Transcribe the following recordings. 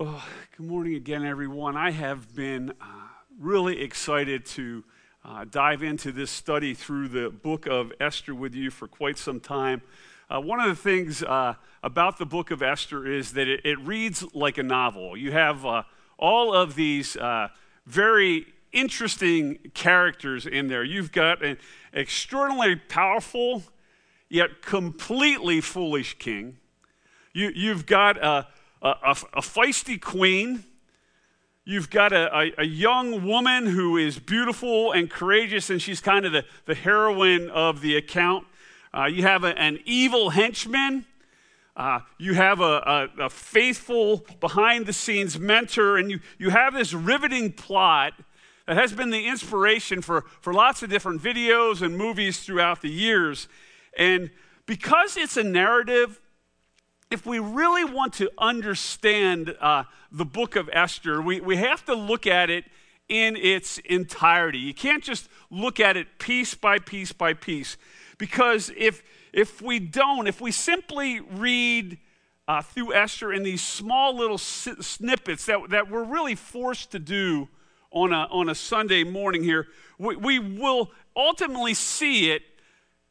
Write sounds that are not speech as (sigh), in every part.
Well, good morning again, everyone. I have been uh, really excited to uh, dive into this study through the book of Esther with you for quite some time. Uh, one of the things uh, about the book of Esther is that it, it reads like a novel. You have uh, all of these uh, very interesting characters in there. You've got an extraordinarily powerful, yet completely foolish king. You, you've got a a, a, a feisty queen. You've got a, a, a, young woman who is beautiful and courageous, and she's kind of the, the heroine of the account. Uh, you have an evil henchman. Uh, you have a, faithful, behind the scenes mentor, and you, you have this riveting plot that has been the inspiration for, for lots of different videos and movies throughout the years. And because it's a narrative if we really want to understand uh, the book of Esther, we, we have to look at it in its entirety. You can't just look at it piece by piece by piece. Because if, if we don't, if we simply read uh, through Esther in these small little snippets that, that we're really forced to do on a, on a Sunday morning here, we, we will ultimately see it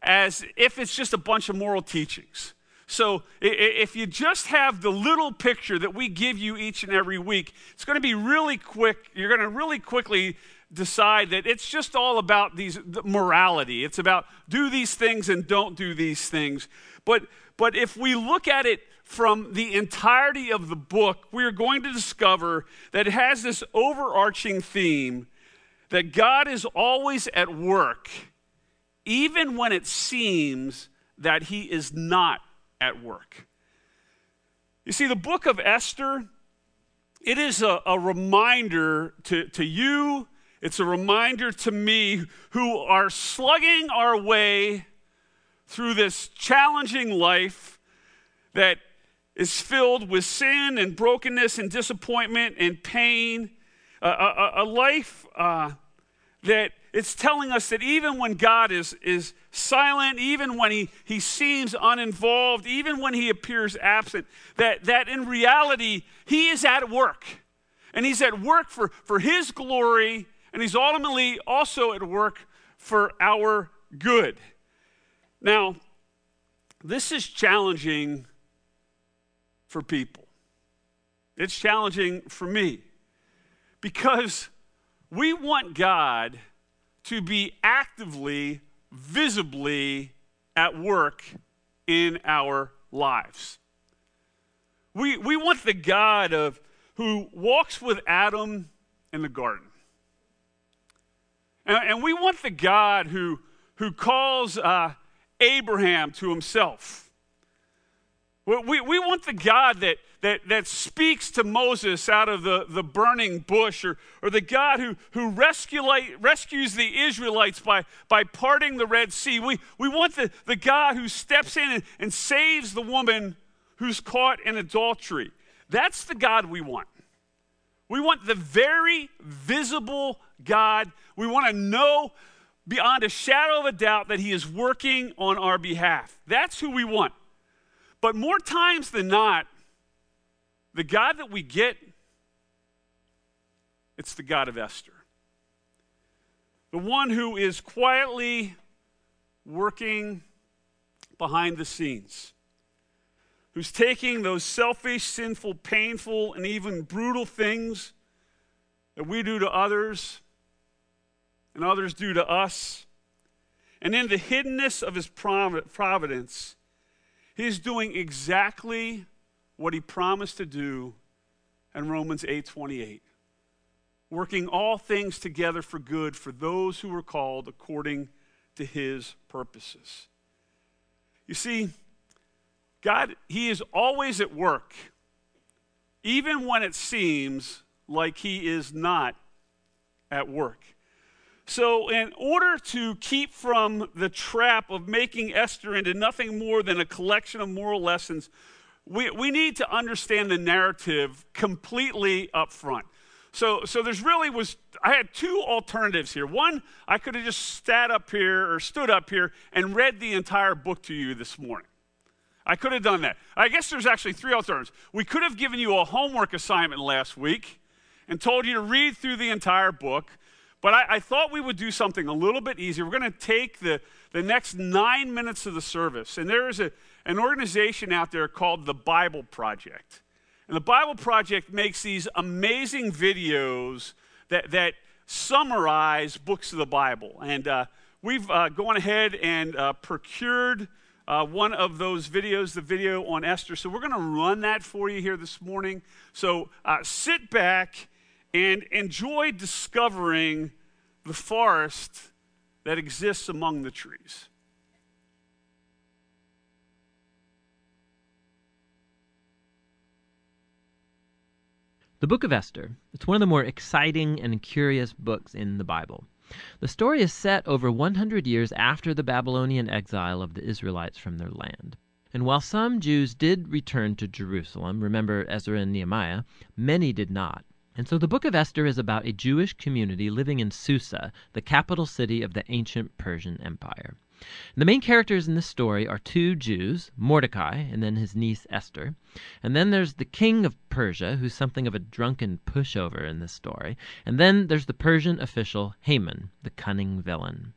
as if it's just a bunch of moral teachings. So if you just have the little picture that we give you each and every week, it's going to be really quick. You're going to really quickly decide that it's just all about these morality. It's about do these things and don't do these things. But but if we look at it from the entirety of the book, we're going to discover that it has this overarching theme that God is always at work, even when it seems that He is not at work. You see, the book of Esther, it is a, a reminder to, to you, it's a reminder to me who are slugging our way through this challenging life that is filled with sin and brokenness and disappointment and pain. a, a, a life uh, that it's telling us that even when God is, is silent, even when he, he seems uninvolved, even when he appears absent, that, that in reality, he is at work. And he's at work for, for his glory, and he's ultimately also at work for our good. Now, this is challenging for people. It's challenging for me because we want God to be actively, visibly at work in our lives. We, we want the God of who walks with Adam in the garden. And, and we want the God who, who calls uh, Abraham to himself we, we want the God that, that, that speaks to Moses out of the, the burning bush, or, or the God who, who rescue, rescues the Israelites by, by parting the Red Sea. We, we want the, the God who steps in and, and saves the woman who's caught in adultery. That's the God we want. We want the very visible God. We want to know beyond a shadow of a doubt that He is working on our behalf. That's who we want. But more times than not, the God that we get, it's the God of Esther. The one who is quietly working behind the scenes, who's taking those selfish, sinful, painful, and even brutal things that we do to others and others do to us, and in the hiddenness of his providence, He's doing exactly what he promised to do in Romans 8:28. Working all things together for good for those who are called according to his purposes. You see, God, he is always at work, even when it seems like he is not at work. So, in order to keep from the trap of making Esther into nothing more than a collection of moral lessons, we, we need to understand the narrative completely up front. So, so there's really was I had two alternatives here. One, I could have just sat up here or stood up here and read the entire book to you this morning. I could have done that. I guess there's actually three alternatives. We could have given you a homework assignment last week and told you to read through the entire book, but I, I thought we would do something a little bit easier. We're going to take the, the next nine minutes of the service, and there is a, an organization out there called the Bible Project. And the Bible Project makes these amazing videos that, that summarize books of the Bible. And uh, we've uh, gone ahead and uh, procured uh, one of those videos, the video on Esther. So we're going to run that for you here this morning. So uh, sit back and enjoy discovering the forest that exists among the trees. The book of Esther. It's one of the more exciting and curious books in the Bible. The story is set over 100 years after the Babylonian exile of the Israelites from their land. And while some Jews did return to Jerusalem, remember Ezra and Nehemiah, many did not. And so the book of Esther is about a Jewish community living in Susa, the capital city of the ancient Persian Empire. The main characters in this story are two Jews, Mordecai and then his niece Esther. And then there's the king of Persia, who's something of a drunken pushover in this story. And then there's the Persian official Haman, the cunning villain.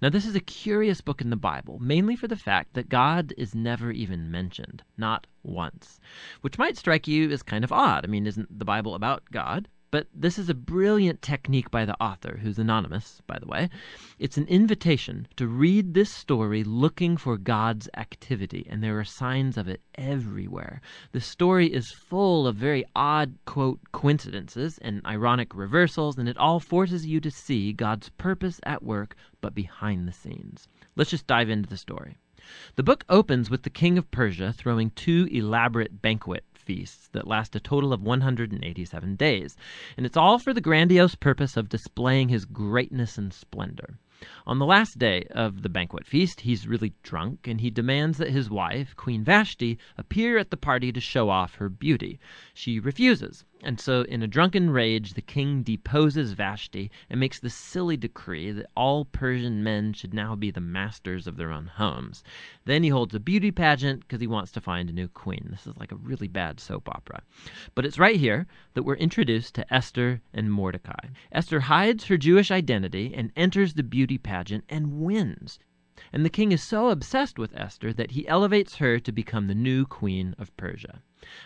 Now, this is a curious book in the Bible, mainly for the fact that God is never even mentioned, not once. Which might strike you as kind of odd. I mean, isn't the Bible about God? But this is a brilliant technique by the author, who's anonymous, by the way. It's an invitation to read this story looking for God's activity, and there are signs of it everywhere. The story is full of very odd, quote, coincidences and ironic reversals, and it all forces you to see God's purpose at work, but behind the scenes. Let's just dive into the story. The book opens with the king of Persia throwing two elaborate banquet feasts that last a total of 187 days, and it's all for the grandiose purpose of displaying his greatness and splendor. On the last day of the banquet feast, he's really drunk, and he demands that his wife, Queen Vashti, appear at the party to show off her beauty. She refuses, and so in a drunken rage the king deposes Vashti and makes the silly decree that all Persian men should now be the masters of their own homes. Then he holds a beauty pageant because he wants to find a new queen. This is like a really bad soap opera. But it's right here that we're introduced to Esther and Mordecai. Esther hides her Jewish identity and enters the beauty pageant and wins. And the king is so obsessed with Esther that he elevates her to become the new queen of Persia.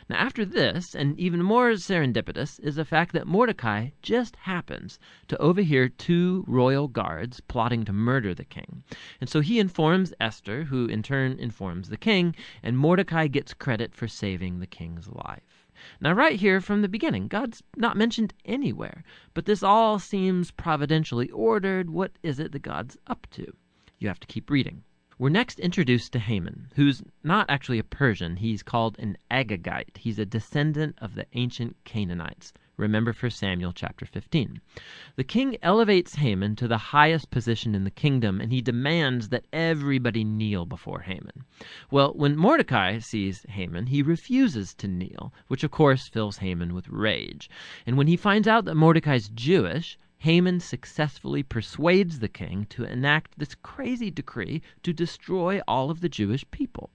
Now, after this, and even more serendipitous, is the fact that Mordecai just happens to overhear two royal guards plotting to murder the king. And so he informs Esther, who in turn informs the king, and Mordecai gets credit for saving the king's life. Now, right here from the beginning, God's not mentioned anywhere, but this all seems providentially ordered. What is it that God's up to? You have to keep reading. We're next introduced to Haman, who's not actually a Persian. He's called an Agagite. He's a descendant of the ancient Canaanites. Remember for Samuel chapter 15. The king elevates Haman to the highest position in the kingdom, and he demands that everybody kneel before Haman. Well, when Mordecai sees Haman, he refuses to kneel, which of course fills Haman with rage. And when he finds out that Mordecai's Jewish, Haman successfully persuades the king to enact this crazy decree to destroy all of the Jewish people.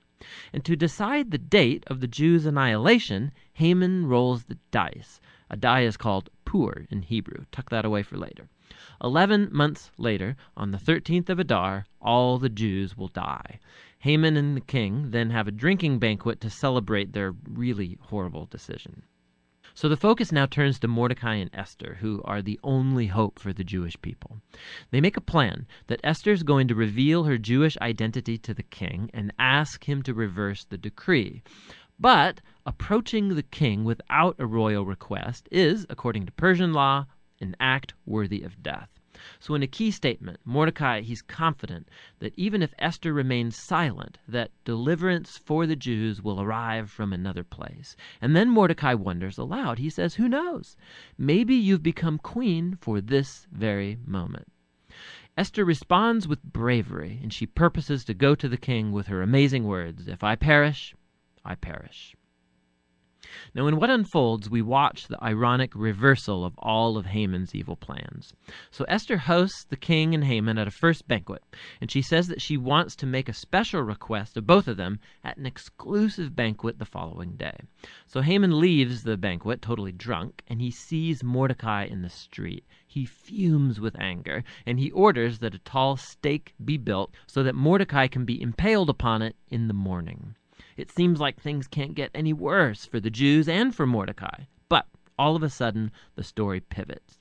And to decide the date of the Jews' annihilation, Haman rolls the dice. A die is called pur in Hebrew. Tuck that away for later. Eleven months later, on the 13th of Adar, all the Jews will die. Haman and the king then have a drinking banquet to celebrate their really horrible decision. So the focus now turns to Mordecai and Esther, who are the only hope for the Jewish people. They make a plan that Esther is going to reveal her Jewish identity to the king and ask him to reverse the decree. But approaching the king without a royal request is, according to Persian law, an act worthy of death. So in a key statement, Mordecai, he's confident that even if Esther remains silent, that deliverance for the Jews will arrive from another place. And then Mordecai wonders aloud. He says, Who knows? Maybe you've become queen for this very moment. Esther responds with bravery, and she purposes to go to the king with her amazing words If I perish, I perish. Now, in what unfolds, we watch the ironic reversal of all of Haman's evil plans. So Esther hosts the king and Haman at a first banquet, and she says that she wants to make a special request of both of them at an exclusive banquet the following day. So Haman leaves the banquet totally drunk, and he sees Mordecai in the street. He fumes with anger, and he orders that a tall stake be built so that Mordecai can be impaled upon it in the morning. It seems like things can't get any worse for the Jews and for Mordecai. But all of a sudden, the story pivots.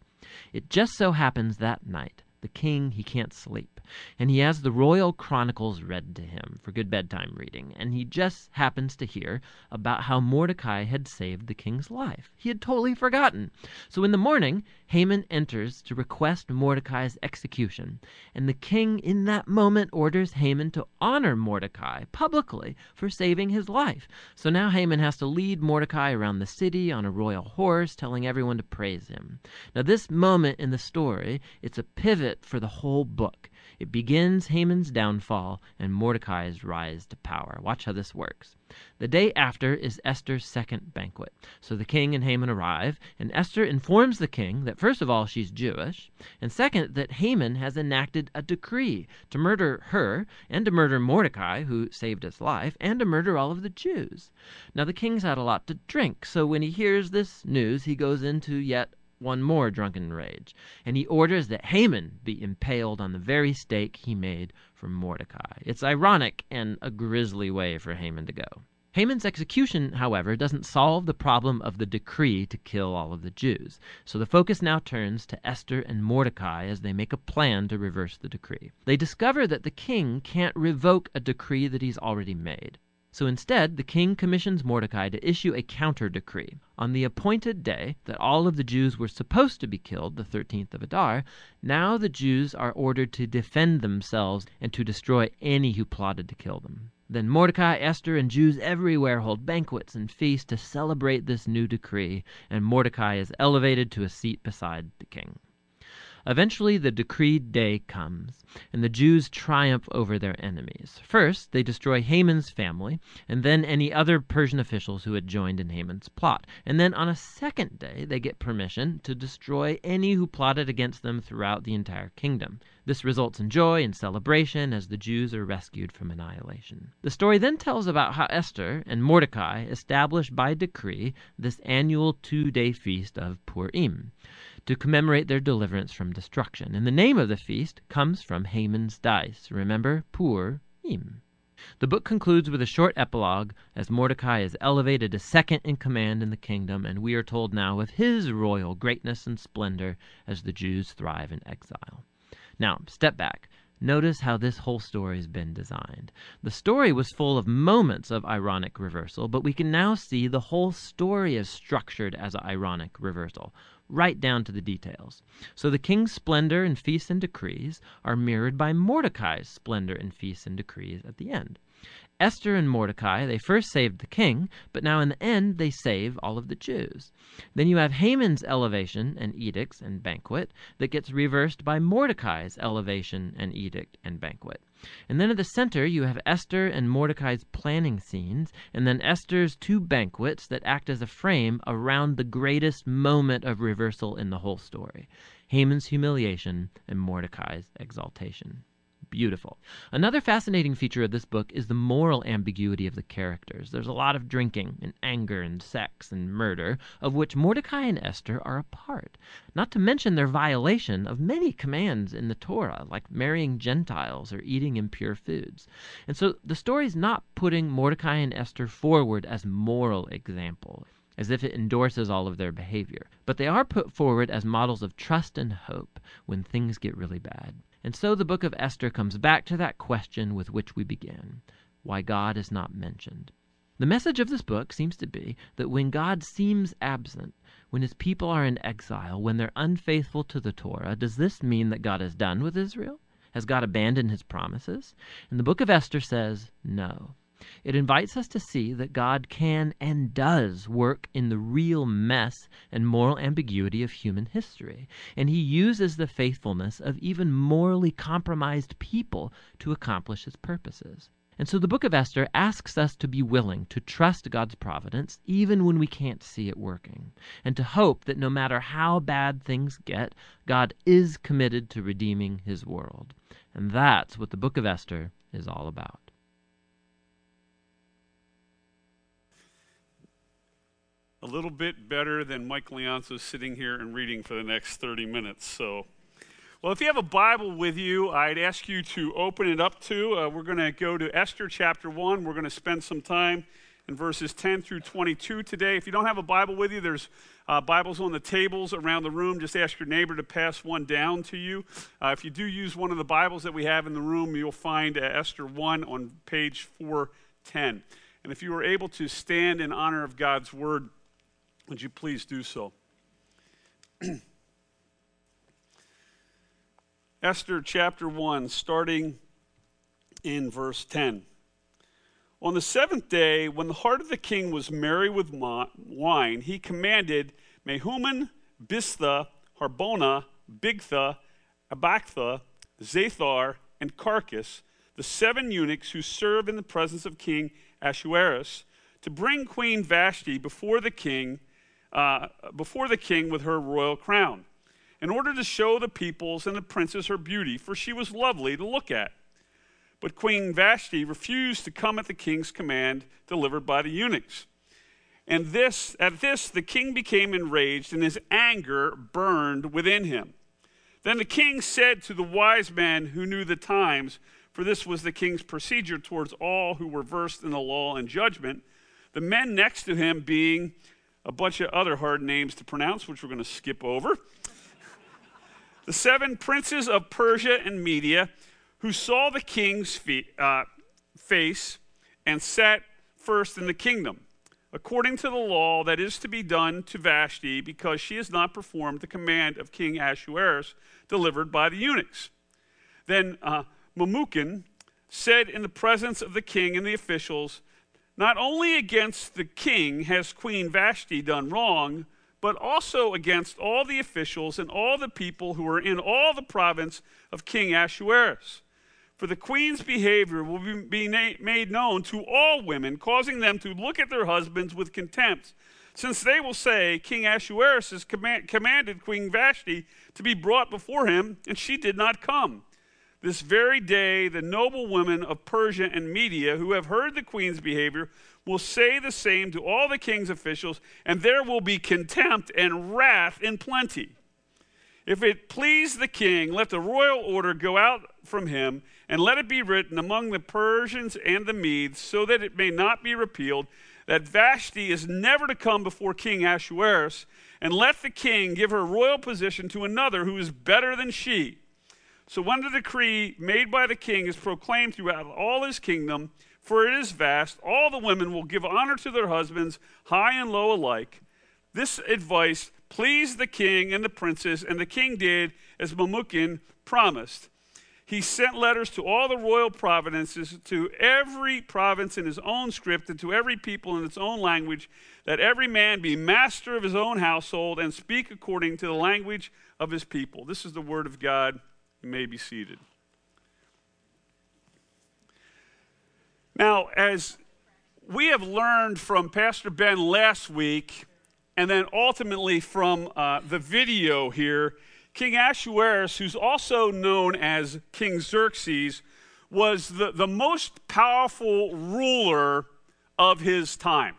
It just so happens that night the king he can't sleep. And he has the royal chronicles read to him for good bedtime reading. And he just happens to hear about how mordecai had saved the king's life. He had totally forgotten. So in the morning haman enters to request mordecai's execution. And the king in that moment orders haman to honor mordecai publicly for saving his life. So now haman has to lead mordecai around the city on a royal horse telling everyone to praise him. Now this moment in the story it's a pivot for the whole book. It begins Haman's downfall and Mordecai's rise to power. Watch how this works. The day after is Esther's second banquet. So the king and Haman arrive, and Esther informs the king that first of all she's Jewish, and second that Haman has enacted a decree to murder her and to murder Mordecai, who saved his life, and to murder all of the Jews. Now the king's had a lot to drink, so when he hears this news, he goes into yet one more drunken rage, and he orders that Haman be impaled on the very stake he made for Mordecai. It's ironic and a grisly way for Haman to go. Haman's execution, however, doesn't solve the problem of the decree to kill all of the Jews. So the focus now turns to Esther and Mordecai as they make a plan to reverse the decree. They discover that the king can't revoke a decree that he's already made. So instead, the king commissions Mordecai to issue a counter decree. On the appointed day that all of the Jews were supposed to be killed, the 13th of Adar, now the Jews are ordered to defend themselves and to destroy any who plotted to kill them. Then Mordecai, Esther, and Jews everywhere hold banquets and feasts to celebrate this new decree, and Mordecai is elevated to a seat beside the king. Eventually the decreed day comes, and the Jews triumph over their enemies. First, they destroy Haman's family, and then any other Persian officials who had joined in Haman's plot. And then on a second day, they get permission to destroy any who plotted against them throughout the entire kingdom. This results in joy and celebration as the Jews are rescued from annihilation. The story then tells about how Esther and Mordecai established by decree this annual two day feast of Purim to commemorate their deliverance from destruction. And the name of the feast comes from Haman's dice. Remember, Pur Im. The book concludes with a short epilogue as Mordecai is elevated to second in command in the kingdom, and we are told now of his royal greatness and splendor as the Jews thrive in exile. Now, step back. Notice how this whole story has been designed. The story was full of moments of ironic reversal, but we can now see the whole story is structured as an ironic reversal, right down to the details. So the king's splendor and feasts and decrees are mirrored by Mordecai's splendor and feasts and decrees at the end. Esther and Mordecai, they first saved the king, but now in the end they save all of the Jews. Then you have Haman's elevation and edicts and banquet that gets reversed by Mordecai's elevation and edict and banquet. And then at the center you have Esther and Mordecai's planning scenes, and then Esther's two banquets that act as a frame around the greatest moment of reversal in the whole story Haman's humiliation and Mordecai's exaltation beautiful. Another fascinating feature of this book is the moral ambiguity of the characters. There's a lot of drinking and anger and sex and murder, of which Mordecai and Esther are a part. Not to mention their violation of many commands in the Torah, like marrying Gentiles or eating impure foods. And so the story is not putting Mordecai and Esther forward as moral example as if it endorses all of their behavior. But they are put forward as models of trust and hope when things get really bad. And so the book of Esther comes back to that question with which we began why God is not mentioned. The message of this book seems to be that when God seems absent, when his people are in exile, when they're unfaithful to the Torah, does this mean that God is done with Israel? Has God abandoned his promises? And the book of Esther says no. It invites us to see that God can and does work in the real mess and moral ambiguity of human history, and he uses the faithfulness of even morally compromised people to accomplish his purposes. And so the book of Esther asks us to be willing to trust God's providence even when we can't see it working, and to hope that no matter how bad things get, God is committed to redeeming his world. And that's what the book of Esther is all about. A little bit better than Mike Leonzo sitting here and reading for the next 30 minutes. So well, if you have a Bible with you, I'd ask you to open it up to. Uh, we're going to go to Esther chapter 1. We're going to spend some time in verses 10 through 22 today. If you don't have a Bible with you, there's uh, Bibles on the tables around the room. Just ask your neighbor to pass one down to you. Uh, if you do use one of the Bibles that we have in the room, you'll find uh, Esther 1 on page 410. And if you are able to stand in honor of God's word, would you please do so? (clears throat) Esther chapter 1, starting in verse 10. On the seventh day, when the heart of the king was merry with wine, he commanded Mehuman, Biztha, Harbona, Bigtha, Abagtha, Zethar, and Carkas, the seven eunuchs who serve in the presence of King Ahasuerus, to bring Queen Vashti before the king, uh, before the king with her royal crown in order to show the peoples and the princes her beauty, for she was lovely to look at. But Queen Vashti refused to come at the king's command delivered by the eunuchs. And this, at this, the king became enraged, and his anger burned within him. Then the king said to the wise men who knew the times, for this was the king's procedure towards all who were versed in the law and judgment, the men next to him being a bunch of other hard names to pronounce, which we're going to skip over the seven princes of Persia and Media, who saw the king's uh, face and sat first in the kingdom, according to the law that is to be done to Vashti, because she has not performed the command of King Ahasuerus delivered by the eunuchs. Then uh, Memucan said in the presence of the king and the officials, Not only against the king has Queen Vashti done wrong, but also against all the officials and all the people who are in all the province of King Ahasuerus. For the queen's behavior will be made known to all women, causing them to look at their husbands with contempt, since they will say, King Ahasuerus has command- commanded Queen Vashti to be brought before him, and she did not come. This very day, the noble women of Persia and Media, who have heard the queen's behavior, will say the same to all the king's officials, and there will be contempt and wrath in plenty. If it please the king, let the royal order go out from him, and let it be written among the Persians and the Medes, so that it may not be repealed, that Vashti is never to come before King Ahasuerus, and let the king give her royal position to another who is better than she. So when the decree made by the king is proclaimed throughout all his kingdom, for it is vast. All the women will give honor to their husbands, high and low alike. This advice pleased the king and the princes, and the king did as Memucan promised. He sent letters to all the royal provinces, to every province in his own script, and to every people in its own language, that every man be master of his own household and speak according to the language of his people. This is the word of God. You may be seated. Now, as we have learned from Pastor Ben last week, and then ultimately from uh, the video here, King Ahasuerus, who's also known as King Xerxes, was the, the most powerful ruler of his time.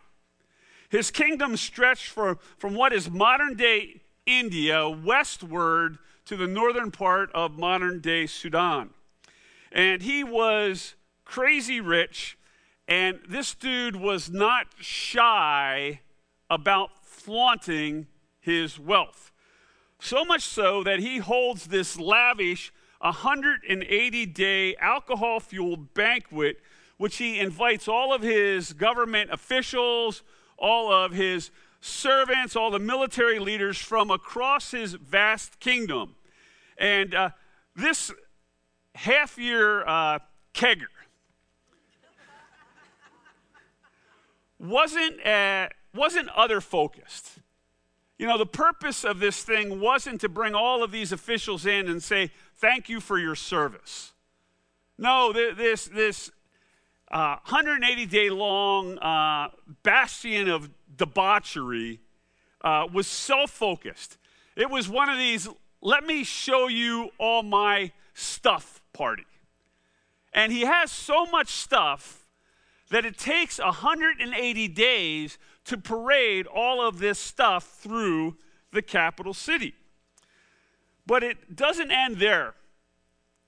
His kingdom stretched for, from what is modern day India westward to the northern part of modern day Sudan. And he was crazy rich, and this dude was not shy about flaunting his wealth. So much so that he holds this lavish 180 day alcohol fueled banquet, which he invites all of his government officials, all of his servants, all the military leaders from across his vast kingdom. And uh, this half year uh, kegger wasn't, uh, wasn't other focused. You know, the purpose of this thing wasn't to bring all of these officials in and say, thank you for your service. No, this, this uh, 180 day long uh, bastion of debauchery uh, was self focused. It was one of these, let me show you all my stuff party. And he has so much stuff that it takes 180 days to parade all of this stuff through the capital city. But it doesn't end there.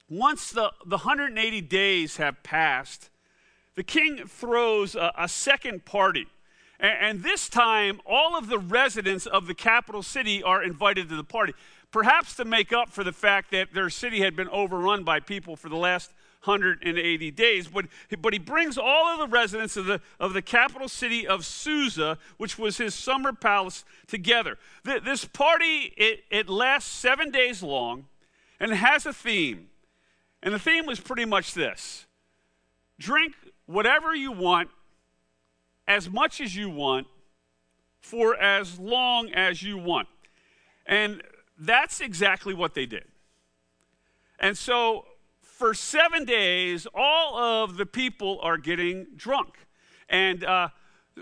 Once the, the 180 days have passed, the king throws a, a second party. And, and this time, all of the residents of the capital city are invited to the party, perhaps to make up for the fact that their city had been overrun by people for the last 180 days. But, but he brings all of the residents of the, of the capital city of Susa, which was his summer palace, together. this party, it, it lasts seven days long and it has a theme. And the theme was pretty much this drink whatever you want, as much as you want, for as long as you want. And that's exactly what they did. And so for seven days, all of the people are getting drunk. And uh,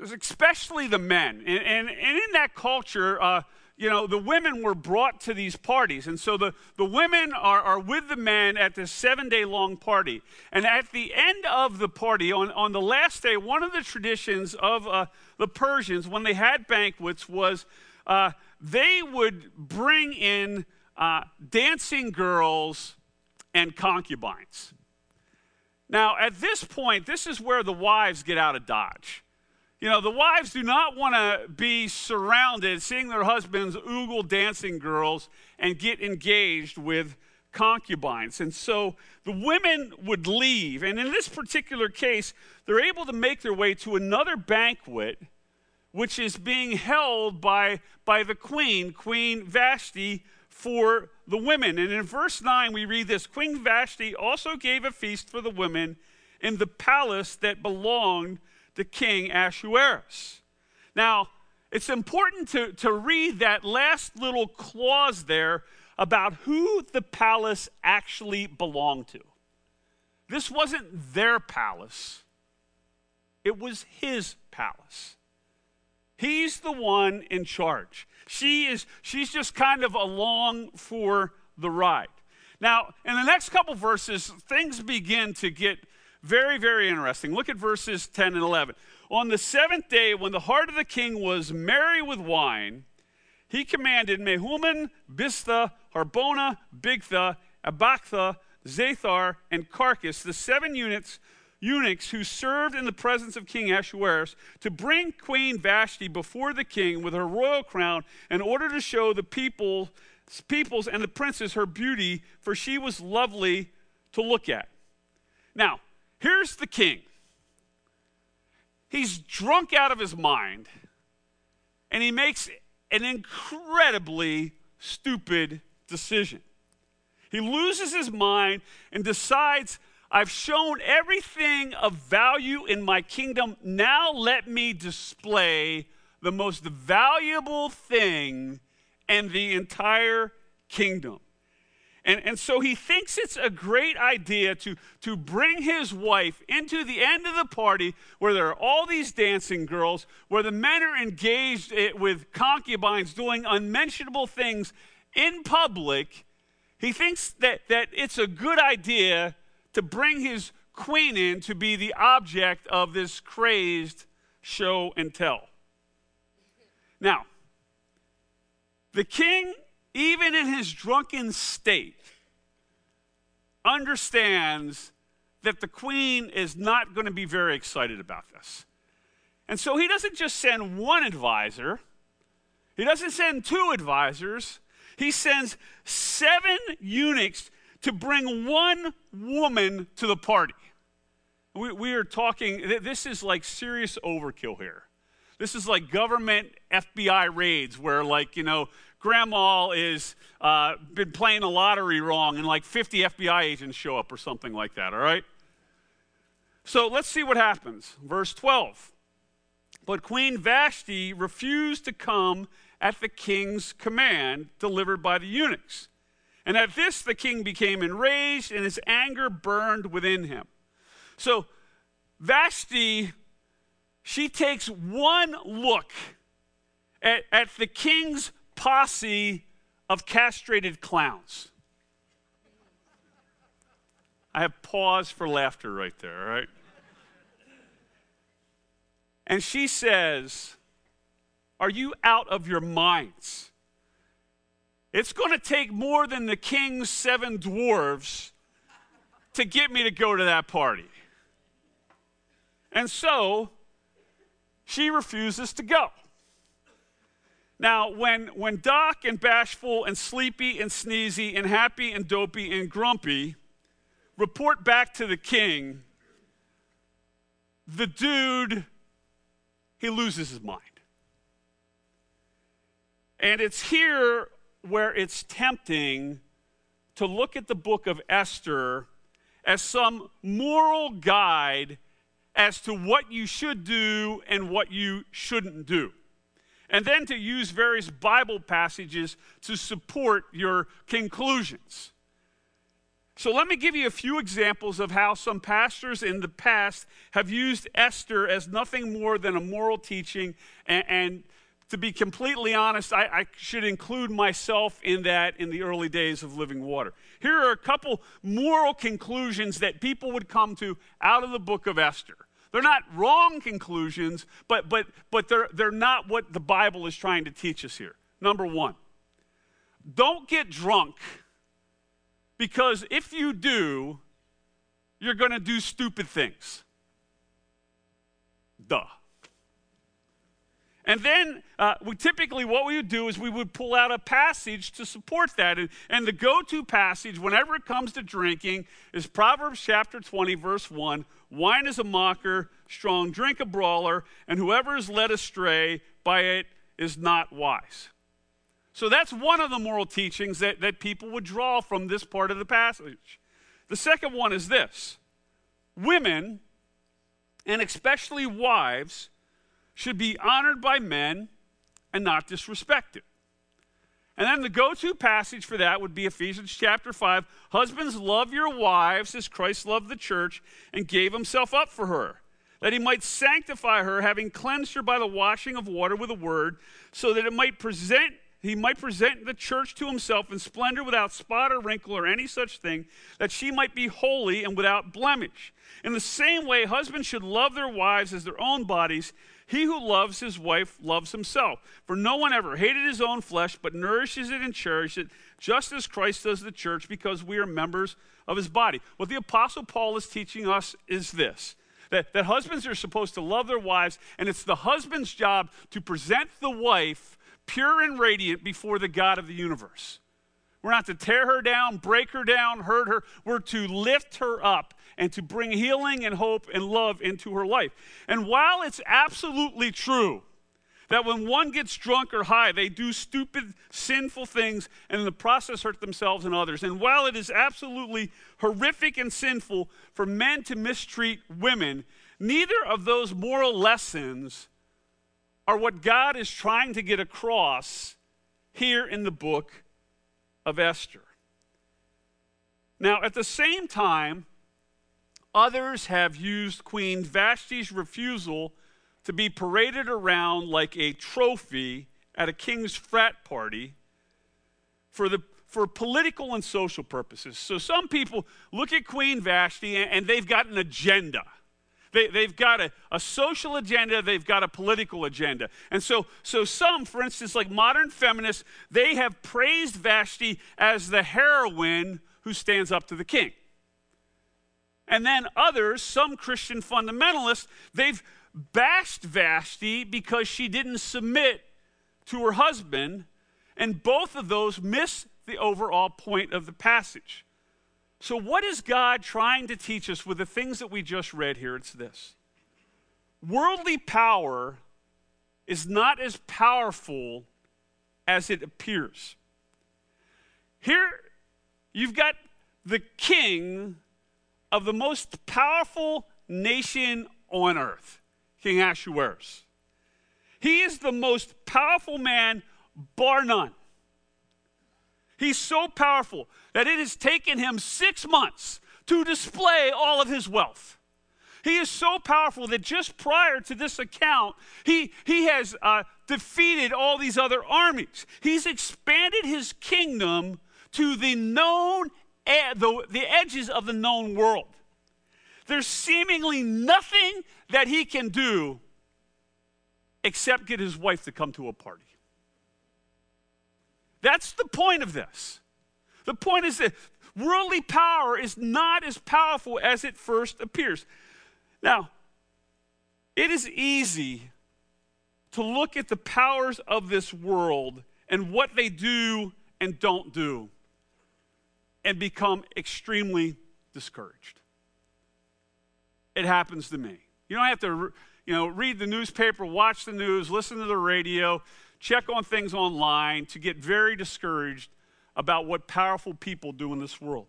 especially the men. And, and, and in that culture, uh, you know, the women were brought to these parties. And so the, the women are, are with the men at this seven day long party. And at the end of the party, on, on the last day, one of the traditions of uh, the Persians, when they had banquets, was uh, they would bring in uh, dancing girls and concubines. Now, at this point, this is where the wives get out of Dodge. You know, the wives do not want to be surrounded, seeing their husbands oogle dancing girls and get engaged with concubines. And so the women would leave. And in this particular case, they're able to make their way to another banquet, which is being held by, by the queen, Queen Vashti, for the women. And in verse 9, we read this Queen Vashti also gave a feast for the women in the palace that belonged to King Ahasuerus. Now, it's important to, to read that last little clause there about who the palace actually belonged to. This wasn't their palace, it was his palace. He's the one in charge. She is she's just kind of along for the ride. Now, in the next couple verses, things begin to get very, very interesting. Look at verses 10 and 11. On the seventh day, when the heart of the king was merry with wine, he commanded Mehuman, Biztha, Harbona, Bigtha, Abagtha, Zethar, and Carkas, the seven units eunuchs who served in the presence of King Ahasuerus to bring Queen Vashti before the king with her royal crown in order to show the people, peoples and the princes her beauty, for she was lovely to look at. Now, here's the king. He's drunk out of his mind, and he makes an incredibly stupid decision. He loses his mind and decides I've shown everything of value in my kingdom. Now let me display the most valuable thing in the entire kingdom. And, and so he thinks it's a great idea to, to bring his wife into the end of the party where there are all these dancing girls, where the men are engaged eh, with concubines doing unmentionable things in public. He thinks that, that it's a good idea to bring his queen in to be the object of this crazed show and tell. Now, the king, even in his drunken state, understands that the queen is not going to be very excited about this. And so he doesn't just send one advisor, he doesn't send two advisors, he sends seven eunuchs to bring one woman to the party. We, we are talking, this is like serious overkill here. This is like government FBI raids where, like, you know, grandma is uh, been playing the lottery wrong and like 50 FBI agents show up or something like that, all right? So let's see what happens. Verse 12. But Queen Vashti refused to come at the king's command delivered by the eunuchs. And at this, the king became enraged, and his anger burned within him. So, Vashti, she takes one look at, at the king's posse of castrated clowns. I have pause for laughter right there, all right? And she says, Are you out of your minds? It's going to take more than the king's seven dwarves to get me to go to that party. And so she refuses to go. Now, when, when Doc and Bashful and Sleepy and Sneezy and Happy and Dopey and Grumpy report back to the king, the dude, he loses his mind. And it's here where it's tempting to look at the book of Esther as some moral guide as to what you should do and what you shouldn't do. And then to use various Bible passages to support your conclusions. So let me give you a few examples of how some pastors in the past have used Esther as nothing more than a moral teaching. And, and to be completely honest, I, I, should include myself in that in the early days of living water. Here are a couple moral conclusions that people would come to out of the book of Esther. They're not wrong conclusions, but, but, but they're, they're not what the Bible is trying to teach us here. Number one, don't get drunk because if you do, you're going to do stupid things. Duh. And then uh, we typically, what we would do is we would pull out a passage to support that. And, and the go to passage, whenever it comes to drinking, is Proverbs chapter 20, verse 1 Wine is a mocker, strong drink a brawler, and whoever is led astray by it is not wise. So that's one of the moral teachings that, that people would draw from this part of the passage. The second one is this women, and especially wives, should be honored by men and not disrespected. And then the go to passage for that would be Ephesians chapter 5. Husbands, love your wives as Christ loved the church and gave himself up for her, that he might sanctify her, having cleansed her by the washing of water with a word, so that it might present he might present the church to himself in splendor without spot or wrinkle or any such thing, that she might be holy and without blemish. In the same way, husbands should love their wives as their own bodies. He who loves his wife loves himself. For no one ever hated his own flesh, but nourishes it and cherishes it, just as Christ does the church, because we are members of his body. What the Apostle Paul is teaching us is this that, that husbands are supposed to love their wives, and it's the husband's job to present the wife pure and radiant before the God of the universe. We're not to tear her down, break her down, hurt her. We're to lift her up and to bring healing and hope and love into her life. And while it's absolutely true that when one gets drunk or high, they do stupid, sinful things and in the process hurt themselves and others. And while it is absolutely horrific and sinful for men to mistreat women, neither of those moral lessons are what God is trying to get across here in the book of Esther. Now, at the same time, others have used Queen Vashti's refusal to be paraded around like a trophy at a king's frat party for the for political and social purposes. So some people look at Queen Vashti and, and they've got an agenda. They, they've got a, a social agenda, they've got a political agenda. And so, so some, for instance, like modern feminists, they have praised Vashti as the heroine who stands up to the king. And then others, some Christian fundamentalists, they've bashed Vashti because she didn't submit to her husband, and both of those miss the overall point of the passage. So, what is God trying to teach us with the things that we just read here? It's this worldly power is not as powerful as it appears. Here, you've got the king of the most powerful nation on earth, King Ahasuerus. He is the most powerful man, bar none. He's so powerful that it has taken him six months to display all of his wealth. He is so powerful that just prior to this account, he, he has uh, defeated all these other armies. He's expanded his kingdom to the known, the, the edges of the known world. There's seemingly nothing that he can do except get his wife to come to a party. That's the point of this. The point is that worldly power is not as powerful as it first appears. Now, it is easy to look at the powers of this world and what they do and don't do and become extremely discouraged. It happens to me. You don't have to you know, read the newspaper, watch the news, listen to the radio, check on things online to get very discouraged about what powerful people do in this world.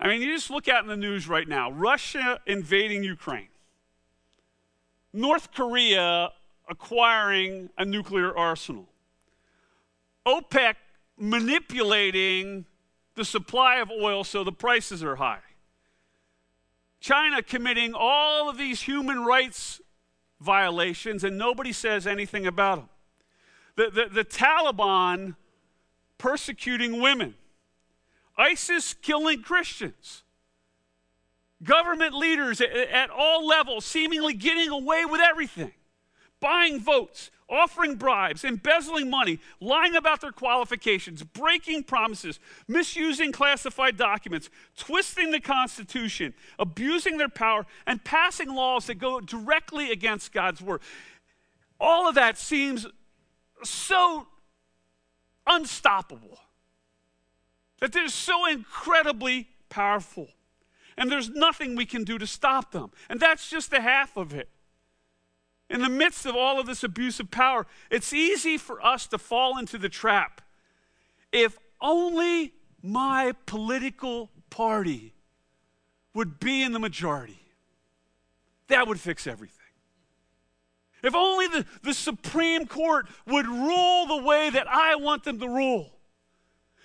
I mean, you just look out in the news right now Russia invading Ukraine, North Korea acquiring a nuclear arsenal, OPEC manipulating the supply of oil so the prices are high, China committing all of these human rights violations, and nobody says anything about them. The, the, the Taliban persecuting women, ISIS killing Christians, government leaders at, all levels seemingly getting away with everything, buying votes, offering bribes, embezzling money, lying about their qualifications, breaking promises, misusing classified documents, twisting the Constitution, abusing their power, and passing laws that go directly against God's word. All of that seems so unstoppable, that they're so incredibly powerful. And there's nothing we can do to stop them. And that's just the half of it. In the midst of all of this abuse of power, it's easy for us to fall into the trap. If only my political party would be in the majority, that would fix everything. If only the, the Supreme Court would rule the way that I want them to rule.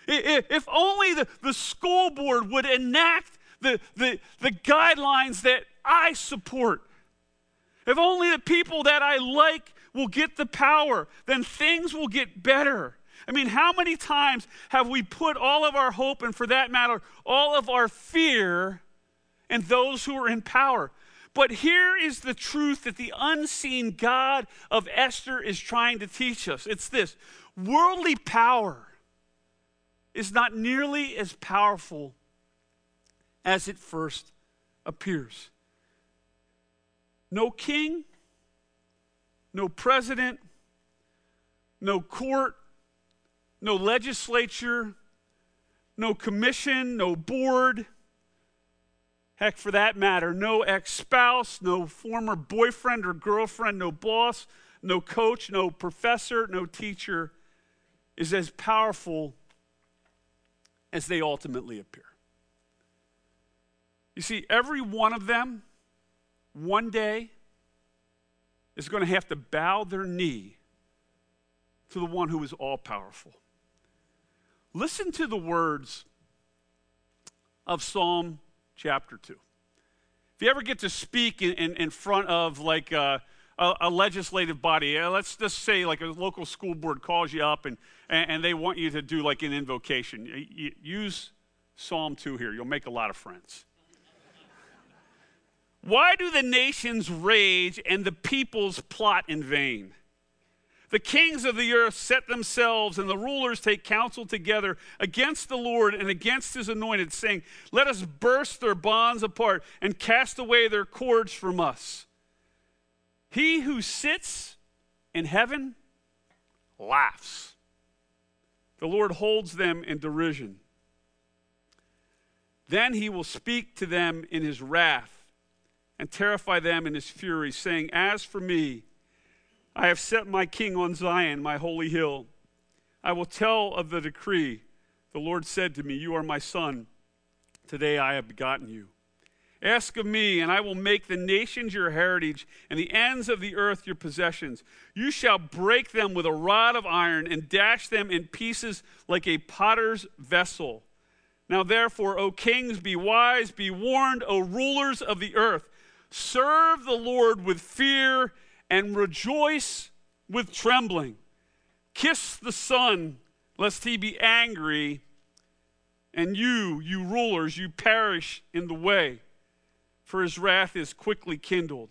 If only the, the school board would enact the, the, the guidelines that I support. If only the people that I like will get the power, then things will get better. I mean, how many times have we put all of our hope and, for that matter, all of our fear in those who are in power? But here is the truth that the unseen God of Esther is trying to teach us it's this worldly power is not nearly as powerful as it first appears. No king, no president, no court, no legislature, no commission, no board Heck, for that matter, no ex spouse, no former boyfriend or girlfriend, no boss, no coach, no professor, no teacher is as powerful as they ultimately appear. You see, every one of them, one day, is going to have to bow their knee to the one who is all powerful. Listen to the words of Psalm chapter 2. If you ever get to speak in, in, in front of like a, a, a legislative body, uh, let's just say like a local school board calls you up and, and, and they want you to do like an invocation, use Psalm 2 here. You'll make a lot of friends. (laughs) Why do the nations rage and the peoples plot in vain? The kings of the earth set themselves, and the rulers take counsel together against the Lord and against his anointed, saying, Let us burst their bonds apart and cast away their cords from us. He who sits in heaven laughs. The Lord holds them in derision. Then he will speak to them in his wrath and terrify them in his fury, saying, As for me, I have set my king on Zion, my holy hill. I will tell of the decree. The Lord said to me, You are my son. Today I have begotten you. Ask of me, and I will make the nations your heritage and the ends of the earth your possessions. You shall break them with a rod of iron and dash them in pieces like a potter's vessel. Now, therefore, O kings, be wise, be warned, O rulers of the earth. Serve the Lord with fear and rejoice with trembling. Kiss the Son, lest he be angry, and you, you rulers, you perish in the way, for his wrath is quickly kindled.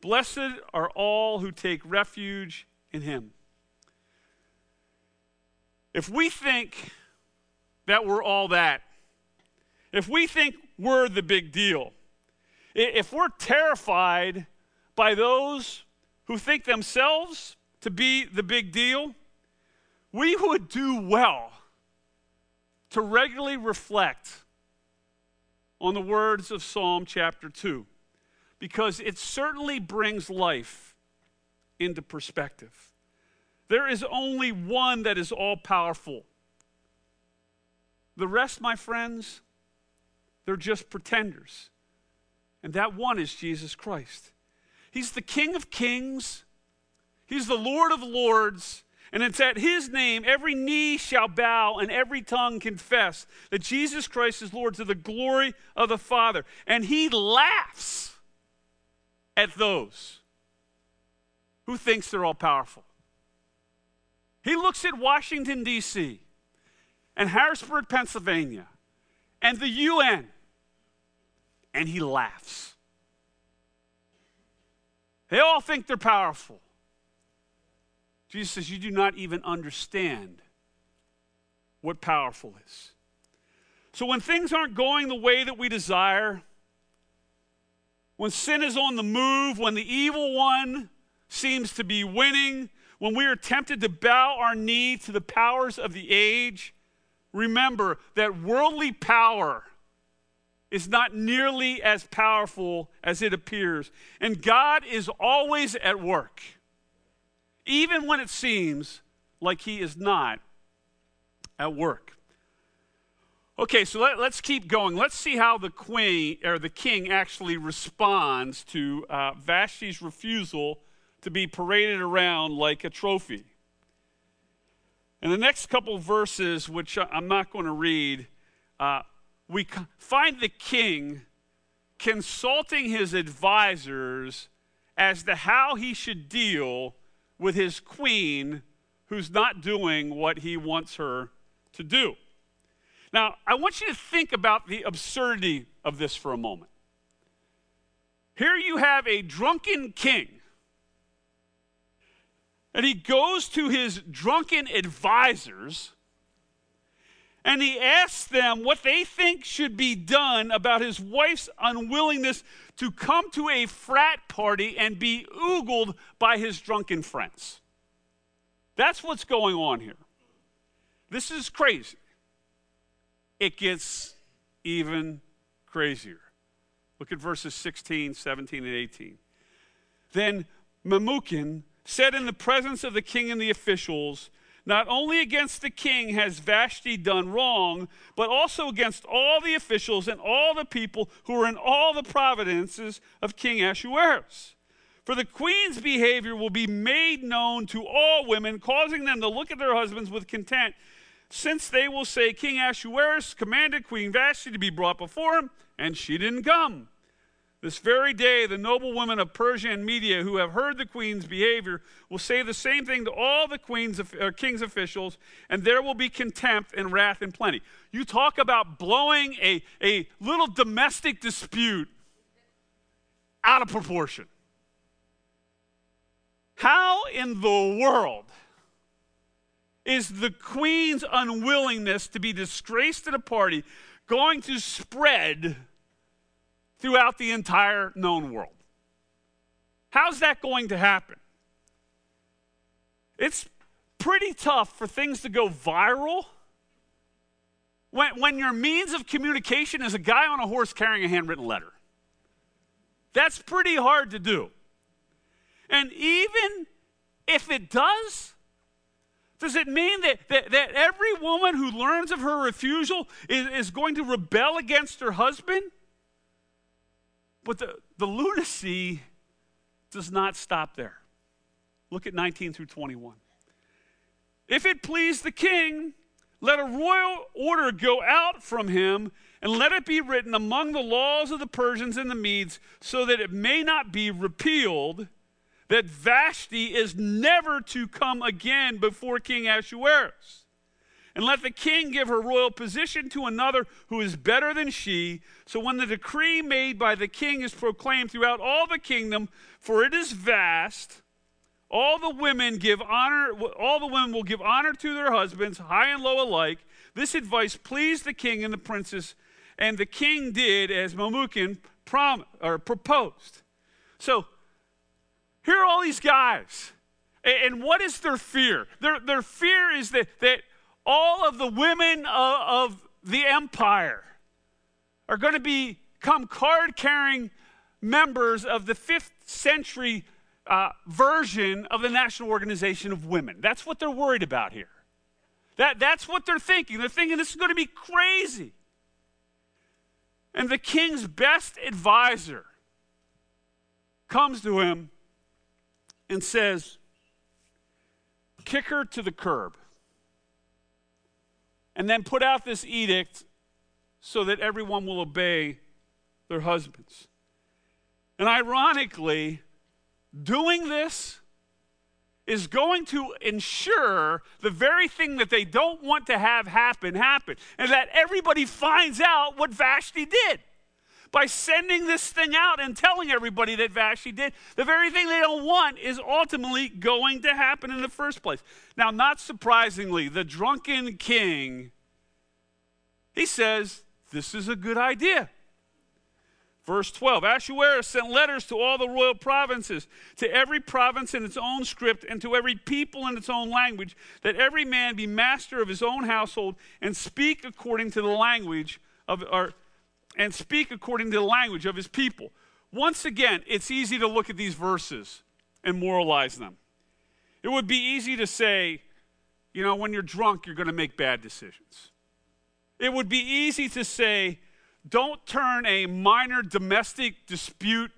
Blessed are all who take refuge in him. If we think that we're all that, if we think we're the big deal, if we're terrified by those who think themselves to be the big deal, we would do well to regularly reflect on the words of Psalm chapter 2 because it certainly brings life into perspective. There is only one that is all powerful. The rest, my friends, they're just pretenders. And that one is Jesus Christ. He's the King of kings, He's the Lord of lords. And it's at his name every knee shall bow and every tongue confess that Jesus Christ is Lord to the glory of the Father. And he laughs at those who thinks they're all powerful. He looks at Washington D.C. and Harrisburg, Pennsylvania and the UN and he laughs. They all think they're powerful. Jesus says, You do not even understand what powerful is. So when things aren't going the way that we desire, when sin is on the move, when the evil one seems to be winning, when we are tempted to bow our knee to the powers of the age, remember that worldly power is not nearly as powerful as it appears. And God is always at work, even when it seems like He is not at work. Okay, so let, us keep going. Let's see how the queen or the king actually responds to uh, Vashti's refusal to be paraded around like a trophy. In the next couple verses, which I'm not going to read, uh, we find the king consulting his advisors as to how he should deal with his queen who's not doing what he wants her to do. Now, I want you to think about the absurdity of this for a moment. Here you have a drunken king, and he goes to his drunken advisors and he asks them what they think should be done about his wife's unwillingness to come to a frat party and be oogled by his drunken friends. That's what's going on here. This is crazy. It gets even crazier. Look at verses 16, 17, and 18. Then Memucan said in the presence of the king and the officials, not only against the king has Vashti done wrong, but also against all the officials and all the people who are in all the provinces of King Ahasuerus. For the queen's behavior will be made known to all women, causing them to look at their husbands with contempt, since they will say, King Ahasuerus commanded Queen Vashti to be brought before him, and she didn't come. This very day, the noble women of Persia and Media who have heard the queen's behavior will say the same thing to all the queen's uh, king's officials, and there will be contempt and wrath and plenty. You talk about blowing a, a little domestic dispute out of proportion. How in the world is the queen's unwillingness to be disgraced at a party going to spread? Throughout the entire known world. How's that going to happen? It's pretty tough for things to go viral when, when your means of communication is a guy on a horse carrying a handwritten letter. That's pretty hard to do. And even if it does, does it mean that, that, that every woman who learns of her refusal is, is going to rebel against her husband? But the, the lunacy does not stop there. Look at 19 through 21. If it please the king, let a royal order go out from him, and let it be written among the laws of the Persians and the Medes, so that it may not be repealed, that Vashti is never to come again before King Ahasuerus. And let the king give her royal position to another who is better than she. So when the decree made by the king is proclaimed throughout all the kingdom, for it is vast, all the women give honor, all the women will give honor to their husbands, high and low alike. This advice pleased the king and the princess, and the king did as Memucan prom, or proposed. So here are all these guys. And what is their fear? Their, their fear is that, that all of the women of, of the empire are going to become card carrying members of the fifth century uh, version of the National Organization of Women. That's what they're worried about here. That, that's what they're thinking. They're thinking this is going to be crazy. And the king's best advisor comes to him and says, Kick her to the curb. And then put out this edict so that everyone will obey their husbands. And ironically, doing this is going to ensure the very thing that they don't want to have happen happen and that everybody finds out what Vashti did by sending this thing out and telling everybody that Vashti did. The very thing they don't want is ultimately going to happen in the first place. Now not surprisingly the drunken king he says this is a good idea. Verse 12 Ahasuerus sent letters to all the royal provinces, to every province in its own script, and to every people in its own language, that every man be master of his own household and speak according to the language of, or, and speak according to the language of his people. Once again, it's easy to look at these verses and moralize them. It would be easy to say, you know, when you're drunk, you're going to make bad decisions. It would be easy to say, don't turn a minor domestic dispute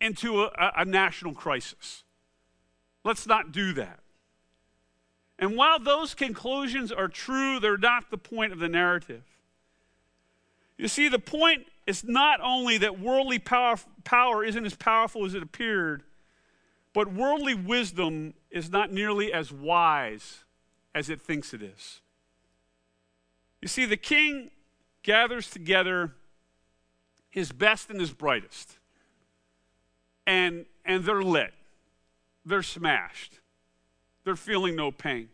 into a, a, national crisis. Let's not do that. And while those conclusions are true, they're not the point of the narrative. You see, the point is not only that worldly power, power isn't as powerful as it appeared, but worldly wisdom is not nearly as wise as it thinks it is. You see, the king gathers together his best and his brightest. And, and they're lit. They're smashed. They're feeling no pain.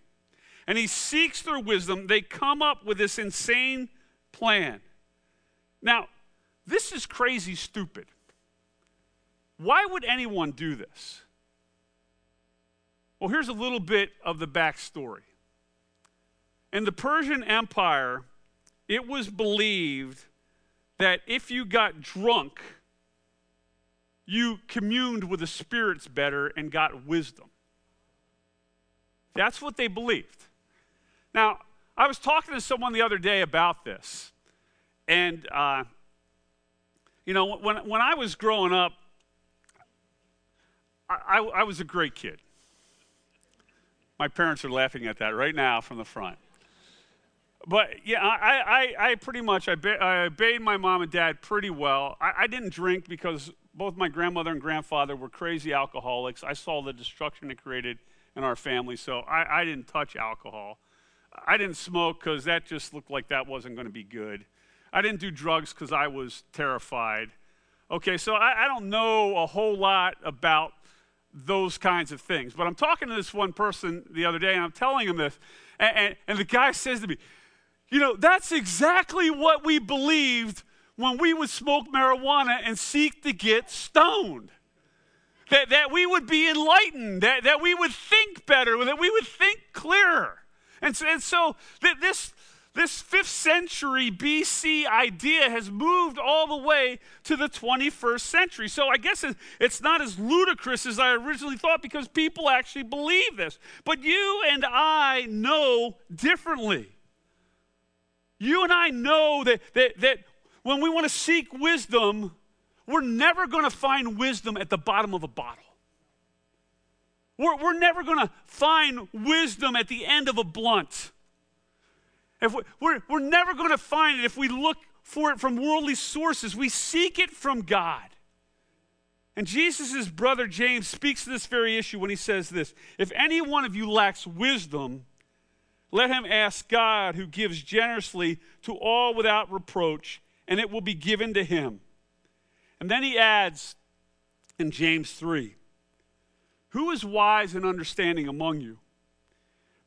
And he seeks their wisdom. They come up with this insane plan. Now, this is crazy stupid. Why would anyone do this? Well, here's a little bit of the backstory. In the Persian Empire, it was believed that if you got drunk, you communed with the spirits better and got wisdom. That's what they believed. Now, I was talking to someone the other day about this. And, uh, you know, when, when I was growing up, I, I, I was a great kid. My parents are laughing at that right now from the front but yeah, I, I, I pretty much I, I obeyed my mom and dad pretty well. I, I didn't drink because both my grandmother and grandfather were crazy alcoholics. I saw the destruction it created in our family, so I, I didn't touch alcohol. I didn't smoke because that just looked like that wasn't going to be good. I didn't do drugs because I was terrified. Okay, so I, I don't know a whole lot about those kinds of things. But I'm talking to this one person the other day, and I'm telling him this, and, and, and the guy says to me, you know, that's exactly what we believed when we would smoke marijuana and seek to get stoned. That, that we would be enlightened, that, that we would think better, that we would think clearer. And so, and so that this, this fifth century BC idea has moved all the way to the 21st century. So I guess it's not as ludicrous as I originally thought because people actually believe this. But you and I know differently. You and I know that, that, that when we want to seek wisdom, we're never going to find wisdom at the bottom of a bottle. We're, we're never going to find wisdom at the end of a blunt. If we, we're, we're never going to find it if we look for it from worldly sources. We seek it from God. And Jesus' brother James speaks to this very issue when he says this If any one of you lacks wisdom, let him ask God, who gives generously to all without reproach, and it will be given to him. And then he adds in James 3 Who is wise and understanding among you?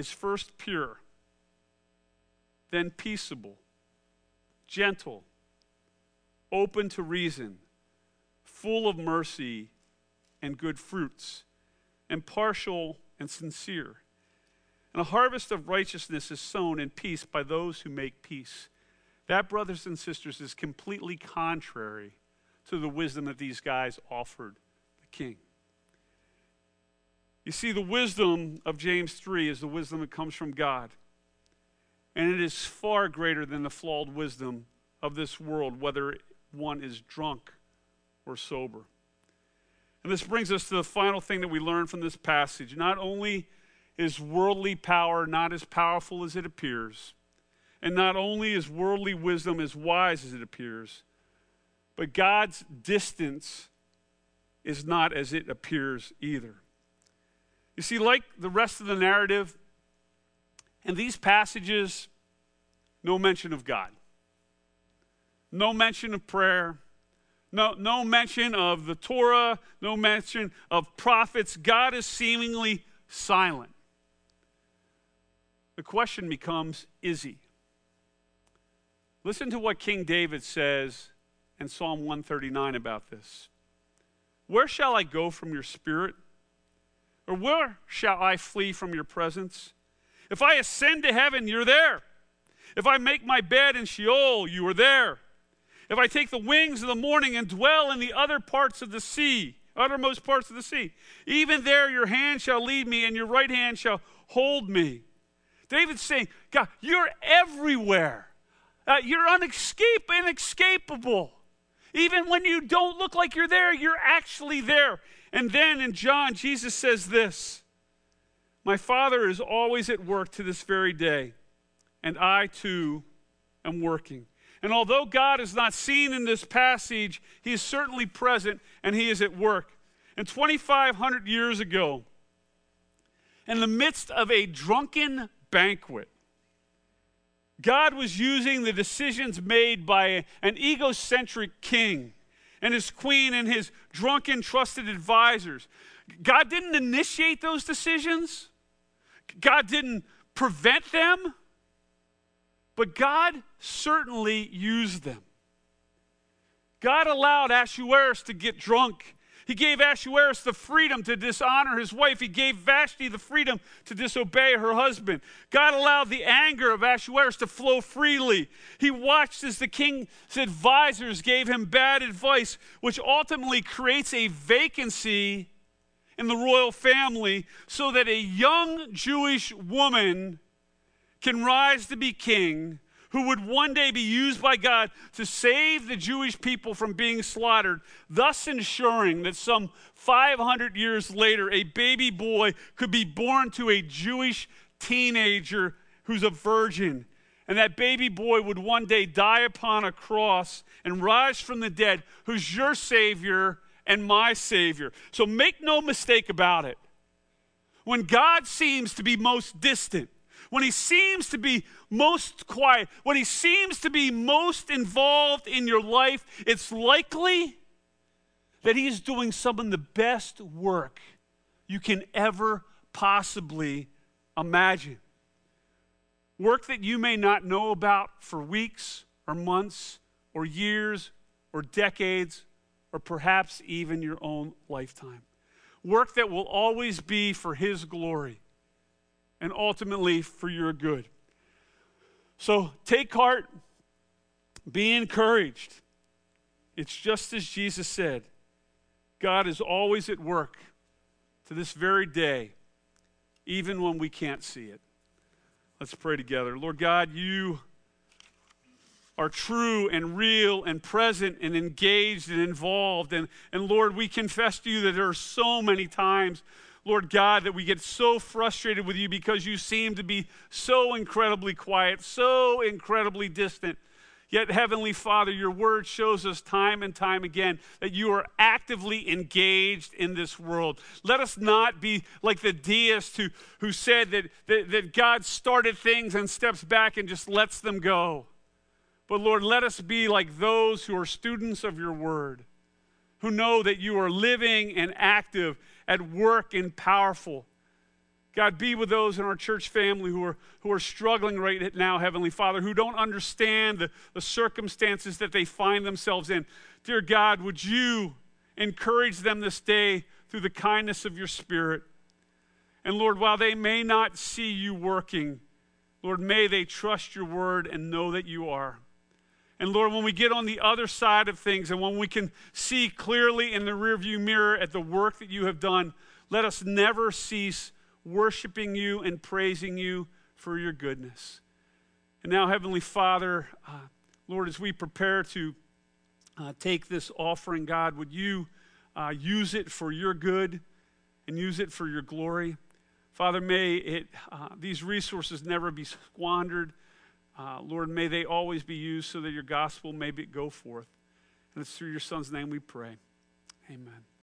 is first pure, then peaceable, gentle, open to reason, full of mercy and good fruits, impartial and sincere. And a harvest of righteousness is sown in peace by those who make peace. That, brothers and sisters, is completely contrary to the wisdom that these guys offered the king. You see, the wisdom of James 3 is the wisdom that comes from God. And it is far greater than the flawed wisdom of this world, whether one is drunk or sober. And this brings us to the final thing that we learn from this passage. Not only is worldly power not as powerful as it appears, and not only is worldly wisdom as wise as it appears, but God's distance is not as it appears either. You see, like the rest of the narrative, in these passages, no mention of God, no mention of prayer, no, no mention of the Torah, no mention of prophets. God is seemingly silent. The question becomes is he? Listen to what King David says in Psalm 139 about this. Where shall I go from your spirit? Or where shall I flee from your presence? If I ascend to heaven, you're there. If I make my bed in Sheol, you are there. If I take the wings of the morning and dwell in the other parts of the sea, uttermost parts of the sea, even there your hand shall lead me and your right hand shall hold me. David's saying, God, you're everywhere. Uh, you're unescape, inescapable. Even when you don't look like you're there, you're actually there. And then in John, Jesus says this My Father is always at work to this very day, and I too am working. And although God is not seen in this passage, he is certainly present and he is at work. And 2,500 years ago, in the midst of a drunken banquet, God was using the decisions made by an egocentric king and his queen and his drunken trusted advisors. God didn't initiate those decisions, God didn't prevent them. But God certainly used them. God allowed Ahasuerus to get drunk. He gave Ahasuerus the freedom to dishonor his wife. He gave Vashti the freedom to disobey her husband. God allowed the anger of Ahasuerus to flow freely. He watched as the king's advisors gave him bad advice, which ultimately creates a vacancy in the royal family so that a young Jewish woman can rise to be king, who would one day be used by God to save the Jewish people from being slaughtered, thus ensuring that some 500 years later, a baby boy could be born to a Jewish teenager who's a virgin. And that baby boy would one day die upon a cross and rise from the dead, who's your Savior and my Savior. So make no mistake about it. When God seems to be most distant, when he seems to be most quiet, when he seems to be most involved in your life, it's likely that he's doing some of the best work you can ever possibly imagine. Work that you may not know about for weeks or months or years or decades or perhaps even your own lifetime. Work that will always be for his glory and ultimately for your good. So take heart, be encouraged. It's just as Jesus said God is always at work to this very day, even when we can't see it. Let's pray together. Lord God, you are true and real and present and engaged and involved. And, and Lord, we confess to you that there are so many times, Lord God, that we get so frustrated with you because you seem to be so incredibly quiet, so incredibly distant. Yet, Heavenly Father, your word shows us time and time again that you are actively engaged in this world. Let us not be like the deist who, who said that, that, that God started things and steps back and just lets them go. But Lord, let us be like those who are students of your word, who know that you are living and active, at work and powerful. God, be with those in our church family who are, who are struggling right now, Heavenly Father, who don't understand the, the circumstances that they find themselves in. Dear God, would you encourage them this day through the kindness of your Spirit? And Lord, while they may not see you working, Lord, may they trust your word and know that you are. And Lord, when we get on the other side of things and when we can see clearly in the rearview mirror at the work that you have done, let us never cease worshiping you and praising you for your goodness. And now, Heavenly Father, uh, Lord, as we prepare to uh, take this offering, God, would you uh, use it for your good and use it for your glory? Father, may it, uh, these resources never be squandered. Uh, Lord, may they always be used so that your gospel may be, go forth. And it's through your son's name we pray. Amen.